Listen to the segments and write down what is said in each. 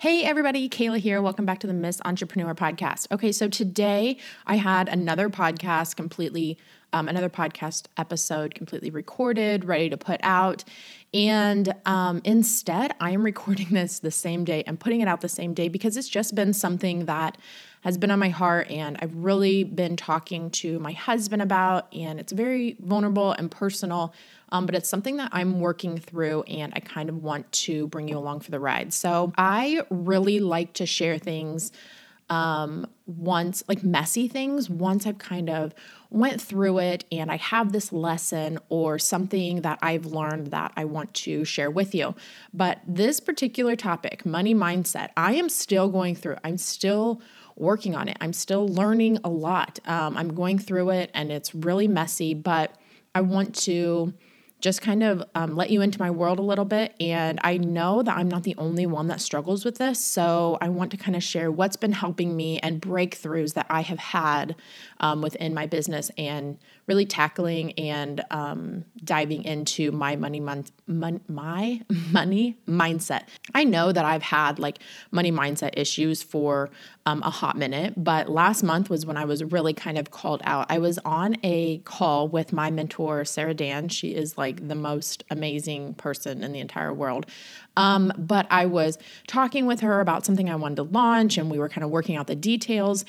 Hey, everybody, Kayla here. Welcome back to the Miss Entrepreneur Podcast. Okay, so today I had another podcast completely, um, another podcast episode completely recorded, ready to put out. And um, instead, I am recording this the same day and putting it out the same day because it's just been something that has been on my heart and I've really been talking to my husband about. And it's very vulnerable and personal um, but it's something that I'm working through and I kind of want to bring you along for the ride. So I really like to share things um, once, like messy things, once I've kind of went through it and I have this lesson or something that I've learned that I want to share with you. But this particular topic, money mindset, I am still going through. I'm still working on it. I'm still learning a lot. Um, I'm going through it and it's really messy, but I want to just kind of um, let you into my world a little bit. And I know that I'm not the only one that struggles with this. So I want to kind of share what's been helping me and breakthroughs that I have had um, within my business and really tackling and um, diving into my money mon- mon- my money mindset. I know that I've had like money mindset issues for um, a hot minute, but last month was when I was really kind of called out. I was on a call with my mentor Sarah Dan. She is like the most amazing person in the entire world. Um, but I was talking with her about something I wanted to launch, and we were kind of working out the details.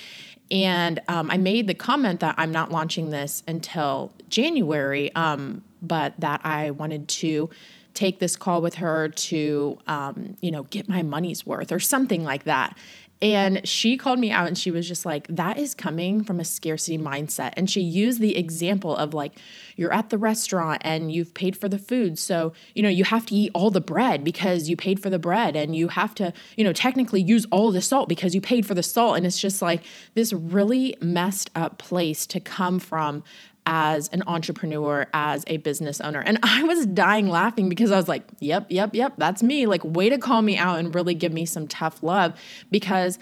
And um, I made the comment that I'm not launching this until January, um, but that I wanted to take this call with her to, um, you know, get my money's worth or something like that. And she called me out and she was just like, that is coming from a scarcity mindset. And she used the example of like, you're at the restaurant and you've paid for the food. So, you know, you have to eat all the bread because you paid for the bread. And you have to, you know, technically use all the salt because you paid for the salt. And it's just like this really messed up place to come from as an entrepreneur, as a business owner. And I was dying laughing because I was like, yep, yep, yep, that's me. Like, way to call me out and really give me some tough love because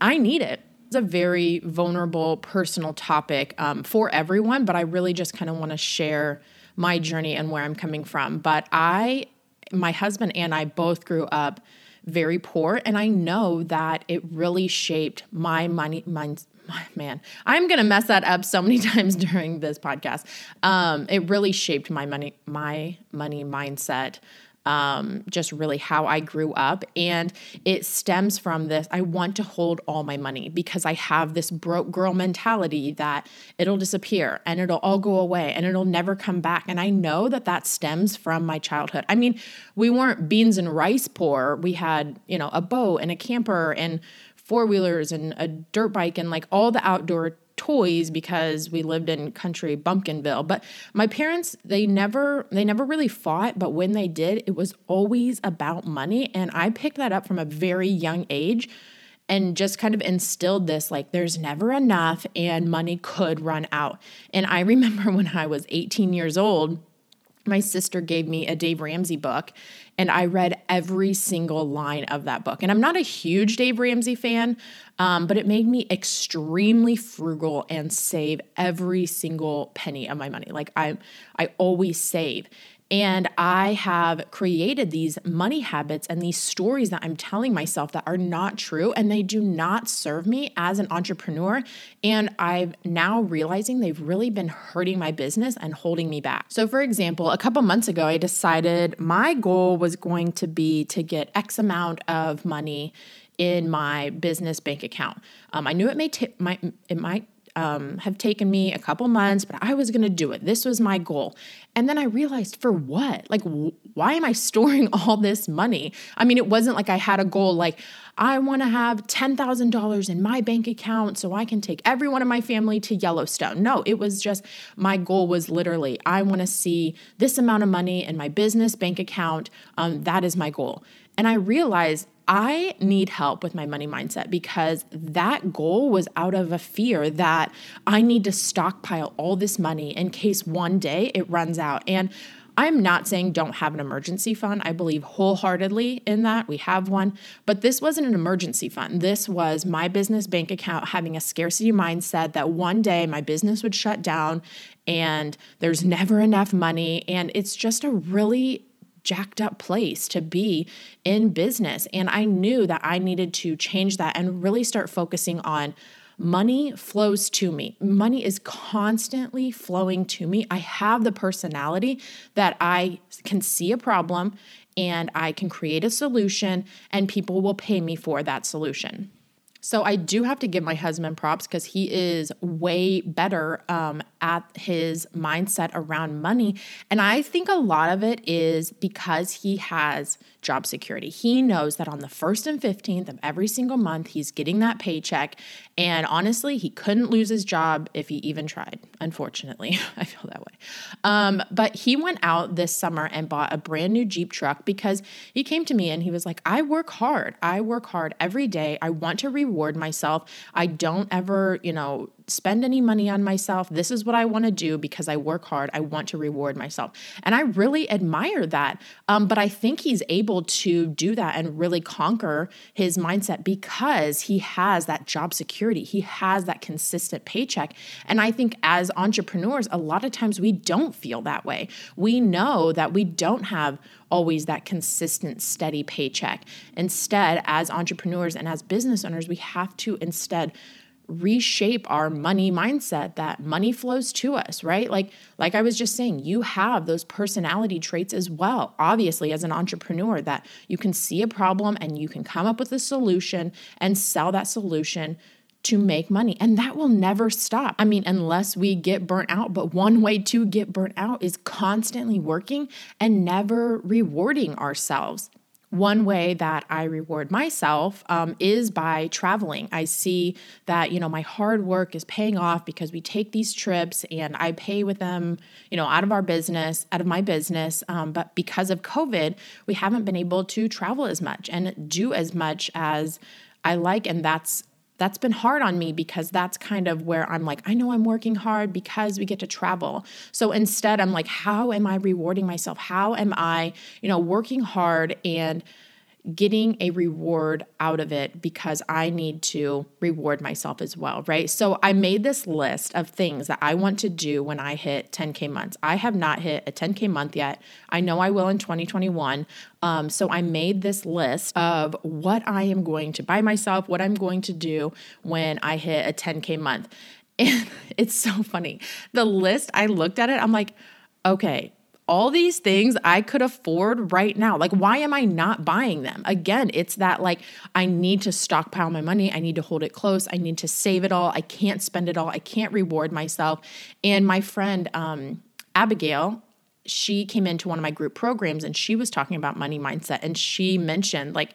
I need it. It's a very vulnerable, personal topic um, for everyone, but I really just kind of want to share my journey and where I'm coming from. But I, my husband and I both grew up very poor, and I know that it really shaped my money, my, man, I'm gonna mess that up so many times during this podcast. Um, it really shaped my money, my money mindset. Um, just really how I grew up. And it stems from this I want to hold all my money because I have this broke girl mentality that it'll disappear and it'll all go away and it'll never come back. And I know that that stems from my childhood. I mean, we weren't beans and rice poor. We had, you know, a boat and a camper and four wheelers and a dirt bike and like all the outdoor toys because we lived in country bumpkinville but my parents they never they never really fought but when they did it was always about money and i picked that up from a very young age and just kind of instilled this like there's never enough and money could run out. And i remember when i was 18 years old my sister gave me a Dave Ramsey book and I read every single line of that book. And I'm not a huge Dave Ramsey fan, um, but it made me extremely frugal and save every single penny of my money. Like I, I always save. And I have created these money habits and these stories that I'm telling myself that are not true and they do not serve me as an entrepreneur. And I'm now realizing they've really been hurting my business and holding me back. So, for example, a couple months ago, I decided my goal was going to be to get X amount of money in my business bank account. Um, I knew it may t- might it might um, have taken me a couple months, but I was going to do it. This was my goal. And then I realized for what? Like, why am I storing all this money? I mean, it wasn't like I had a goal like, I want to have $10,000 in my bank account so I can take everyone in my family to Yellowstone. No, it was just my goal was literally, I want to see this amount of money in my business bank account. Um, that is my goal. And I realized I need help with my money mindset because that goal was out of a fear that I need to stockpile all this money in case one day it runs out. And I'm not saying don't have an emergency fund. I believe wholeheartedly in that. We have one. But this wasn't an emergency fund. This was my business bank account having a scarcity mindset that one day my business would shut down and there's never enough money. And it's just a really jacked up place to be in business. And I knew that I needed to change that and really start focusing on money flows to me. Money is constantly flowing to me. I have the personality that I can see a problem and I can create a solution, and people will pay me for that solution. So I do have to give my husband props because he is way better um, at his mindset around money. And I think a lot of it is because he has job security. He knows that on the 1st and 15th of every single month, he's getting that paycheck. And honestly, he couldn't lose his job if he even tried. Unfortunately, I feel that way. Um, but he went out this summer and bought a brand new Jeep truck because he came to me and he was like, I work hard. I work hard every day. I want to reward myself. I don't ever, you know, spend any money on myself. This is what I want to do because I work hard. I want to reward myself. And I really admire that. Um, but I think he's able to do that and really conquer his mindset because he has that job security. He has that consistent paycheck. And I think as entrepreneurs, a lot of times we don't feel that way. We know that we don't have always that consistent, steady paycheck. Instead, as entrepreneurs and as business owners, we have to instead reshape our money mindset that money flows to us right? Like like i was just saying you have those personality traits as well. Obviously as an entrepreneur that you can see a problem and you can come up with a solution and sell that solution to make money. And that will never stop. I mean unless we get burnt out but one way to get burnt out is constantly working and never rewarding ourselves one way that I reward myself um, is by traveling. I see that, you know, my hard work is paying off because we take these trips and I pay with them, you know, out of our business, out of my business. Um, but because of COVID, we haven't been able to travel as much and do as much as I like. And that's that's been hard on me because that's kind of where I'm like, I know I'm working hard because we get to travel. So instead, I'm like, how am I rewarding myself? How am I, you know, working hard and getting a reward out of it because I need to reward myself as well, right? So I made this list of things that I want to do when I hit 10K months. I have not hit a 10K month yet. I know I will in 2021. Um, so I made this list of what I am going to buy myself, what I'm going to do when I hit a 10K month. And it's so funny. The list, I looked at it, I'm like, okay, all these things I could afford right now. Like, why am I not buying them? Again, it's that like I need to stockpile my money. I need to hold it close. I need to save it all. I can't spend it all. I can't reward myself. And my friend, um, Abigail, she came into one of my group programs and she was talking about money mindset. And she mentioned, like,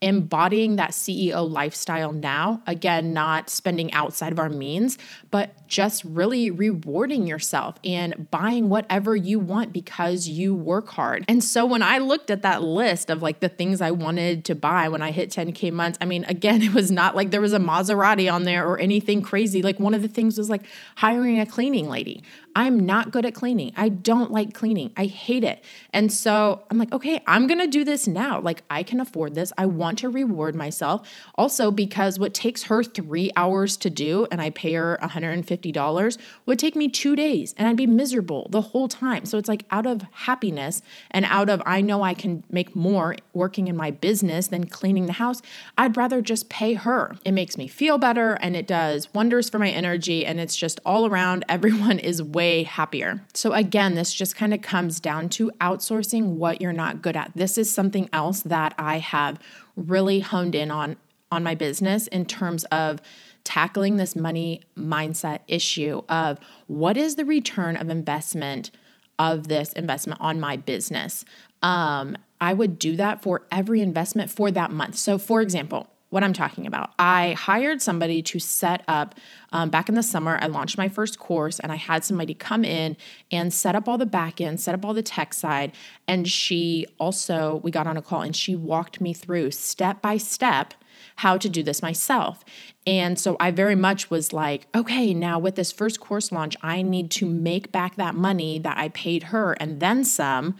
embodying that CEO lifestyle now. Again, not spending outside of our means, but just really rewarding yourself and buying whatever you want because you work hard. And so when I looked at that list of like the things I wanted to buy when I hit 10K months, I mean, again, it was not like there was a Maserati on there or anything crazy. Like one of the things was like hiring a cleaning lady. I'm not good at cleaning. I don't like cleaning. I hate it. And so I'm like, okay, I'm going to do this now. Like, I can afford this. I want to reward myself. Also, because what takes her three hours to do and I pay her $150 would take me two days and I'd be miserable the whole time. So it's like out of happiness and out of, I know I can make more working in my business than cleaning the house. I'd rather just pay her. It makes me feel better and it does wonders for my energy. And it's just all around, everyone is way happier. So, again, this just kind of comes down to outsourcing what you're not good at. This is something else that I have really honed in on on my business in terms of tackling this money mindset issue of what is the return of investment of this investment on my business. Um, I would do that for every investment for that month. So, for example, what I'm talking about. I hired somebody to set up, um, back in the summer, I launched my first course and I had somebody come in and set up all the back end, set up all the tech side. And she also, we got on a call and she walked me through step by step how to do this myself. And so I very much was like, okay, now with this first course launch, I need to make back that money that I paid her and then some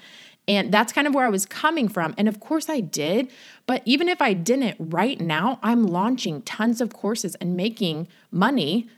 and that's kind of where I was coming from. And of course I did. But even if I didn't, right now, I'm launching tons of courses and making money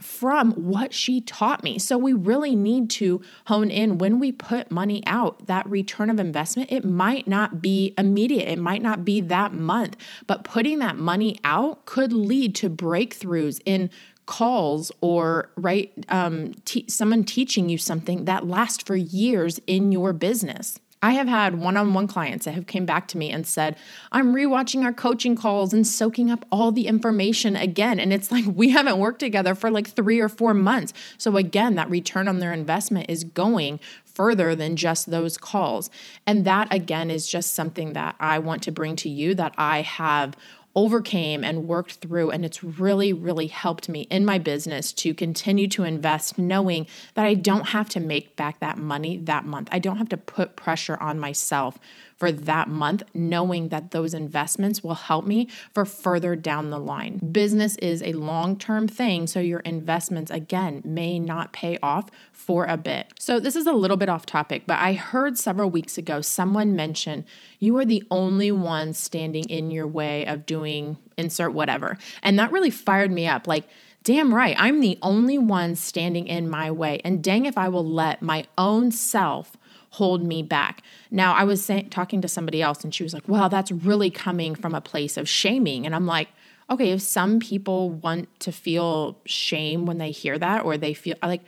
from what she taught me. So we really need to hone in when we put money out, that return of investment, it might not be immediate, it might not be that month, but putting that money out could lead to breakthroughs in calls or right um, someone teaching you something that lasts for years in your business I have had one-on-one clients that have came back to me and said, "I'm rewatching our coaching calls and soaking up all the information again." And it's like we haven't worked together for like 3 or 4 months. So again, that return on their investment is going further than just those calls. And that again is just something that I want to bring to you that I have overcame and worked through. And it's really, really helped me in my business to continue to invest, knowing that I don't have to make back that money that month. I don't have to put pressure on myself for that month, knowing that those investments will help me for further down the line. Business is a long term thing, so your investments, again, may not pay off for a bit. So, this is a little bit off topic, but I heard several weeks ago someone mention you are the only one standing in your way of doing insert whatever. And that really fired me up. Like, damn right, I'm the only one standing in my way. And dang if I will let my own self hold me back. Now, I was say- talking to somebody else and she was like, well, that's really coming from a place of shaming. And I'm like, okay, if some people want to feel shame when they hear that or they feel like,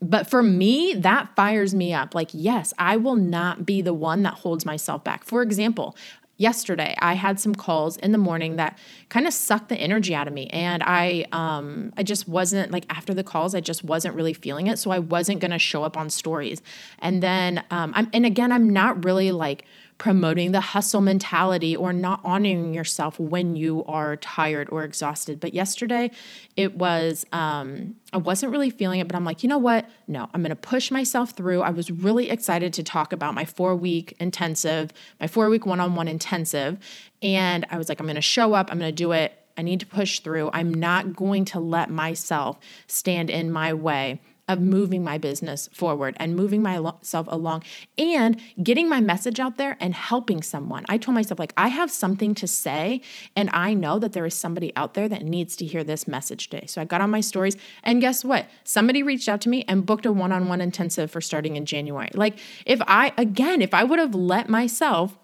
but for me, that fires me up. Like, yes, I will not be the one that holds myself back. For example, yesterday i had some calls in the morning that kind of sucked the energy out of me. And i um i just wasn't like after the calls i just wasn't really feeling it. So i wasn't going to show up on stories. And then um i'm and again i'm not really like promoting the hustle mentality or not honoring yourself when you are tired or exhausted. But yesterday, it was, um, I wasn't really feeling it, but I'm like, you know what? No, I'm going to push myself through. I was really excited to talk about my four week intensive, my four week one on one intensive. And I was like, I'm going to show up, I'm going to do it. I need to push through. I'm not going to let myself stand in my way of moving my business forward and moving myself along and getting my message out there and helping someone. I told myself, like, I have something to say, and I know that there is somebody out there that needs to hear this message today. So I got on my stories, and guess what? Somebody reached out to me and booked a one on one intensive for starting in January. Like, if I, again, if I would have let myself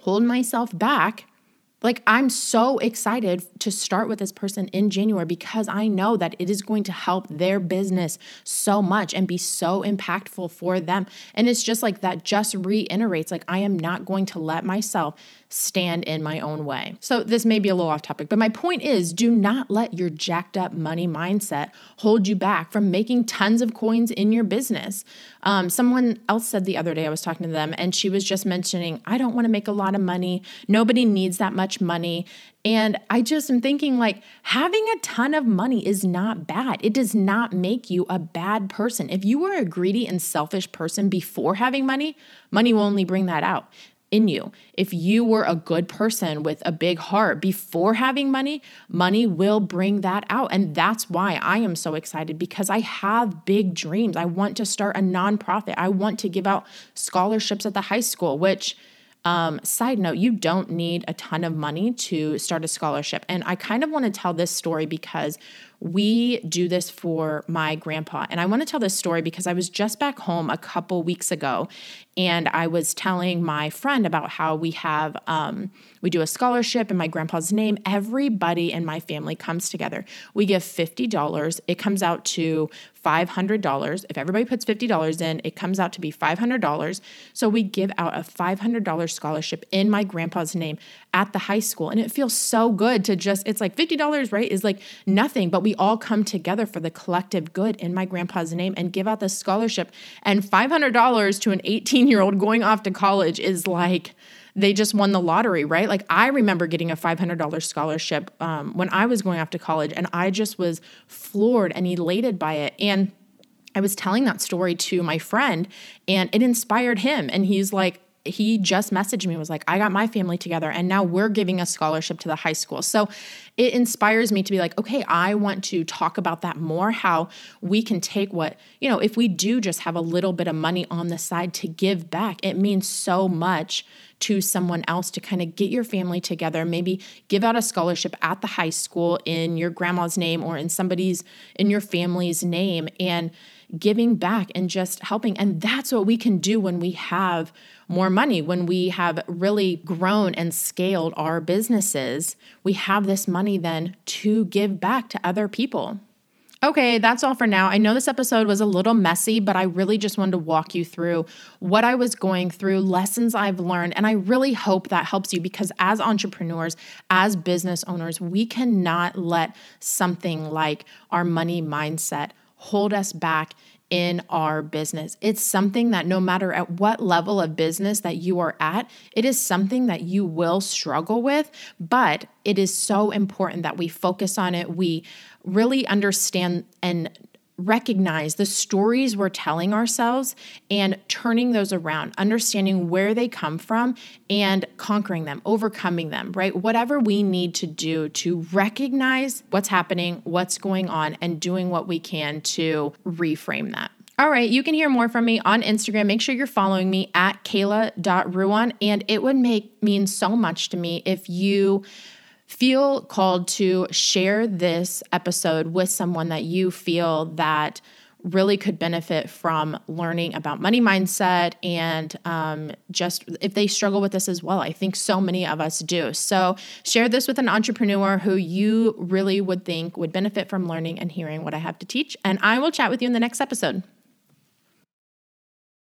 hold myself back, like, I'm so excited to start with this person in January because I know that it is going to help their business so much and be so impactful for them. And it's just like that, just reiterates like, I am not going to let myself stand in my own way. So, this may be a little off topic, but my point is do not let your jacked up money mindset hold you back from making tons of coins in your business. Um, someone else said the other day, I was talking to them, and she was just mentioning, I don't want to make a lot of money. Nobody needs that much money. And I just am thinking, like, having a ton of money is not bad. It does not make you a bad person. If you were a greedy and selfish person before having money, money will only bring that out in you. If you were a good person with a big heart before having money, money will bring that out. And that's why I am so excited because I have big dreams. I want to start a nonprofit. I want to give out scholarships at the high school, which um, side note, you don't need a ton of money to start a scholarship. And I kind of want to tell this story because we do this for my grandpa. And I want to tell this story because I was just back home a couple weeks ago and I was telling my friend about how we have, um, we do a scholarship in my grandpa's name. Everybody in my family comes together. We give $50. It comes out to $500. If everybody puts $50 in, it comes out to be $500. So we give out a $500 scholarship in my grandpa's name at the high school. And it feels so good to just, it's like $50, right? Is like nothing, but we all come together for the collective good in my grandpa's name and give out this scholarship. And $500 to an 18 year old going off to college is like, they just won the lottery, right? Like I remember getting a $500 scholarship um, when I was going off to college, and I just was floored and elated by it. And I was telling that story to my friend, and it inspired him. And he's like, he just messaged me was like i got my family together and now we're giving a scholarship to the high school so it inspires me to be like okay i want to talk about that more how we can take what you know if we do just have a little bit of money on the side to give back it means so much to someone else to kind of get your family together. Maybe give out a scholarship at the high school in your grandma's name or in somebody's, in your family's name, and giving back and just helping. And that's what we can do when we have more money, when we have really grown and scaled our businesses. We have this money then to give back to other people. Okay, that's all for now. I know this episode was a little messy, but I really just wanted to walk you through what I was going through, lessons I've learned, and I really hope that helps you because as entrepreneurs, as business owners, we cannot let something like our money mindset hold us back in our business. It's something that no matter at what level of business that you are at, it is something that you will struggle with, but it is so important that we focus on it. We really understand and recognize the stories we're telling ourselves and turning those around, understanding where they come from and conquering them, overcoming them, right? Whatever we need to do to recognize what's happening, what's going on, and doing what we can to reframe that. All right, you can hear more from me on Instagram. Make sure you're following me at kayla.ruan. And it would make mean so much to me if you feel called to share this episode with someone that you feel that really could benefit from learning about money mindset and um, just if they struggle with this as well. I think so many of us do. So, share this with an entrepreneur who you really would think would benefit from learning and hearing what I have to teach. And I will chat with you in the next episode.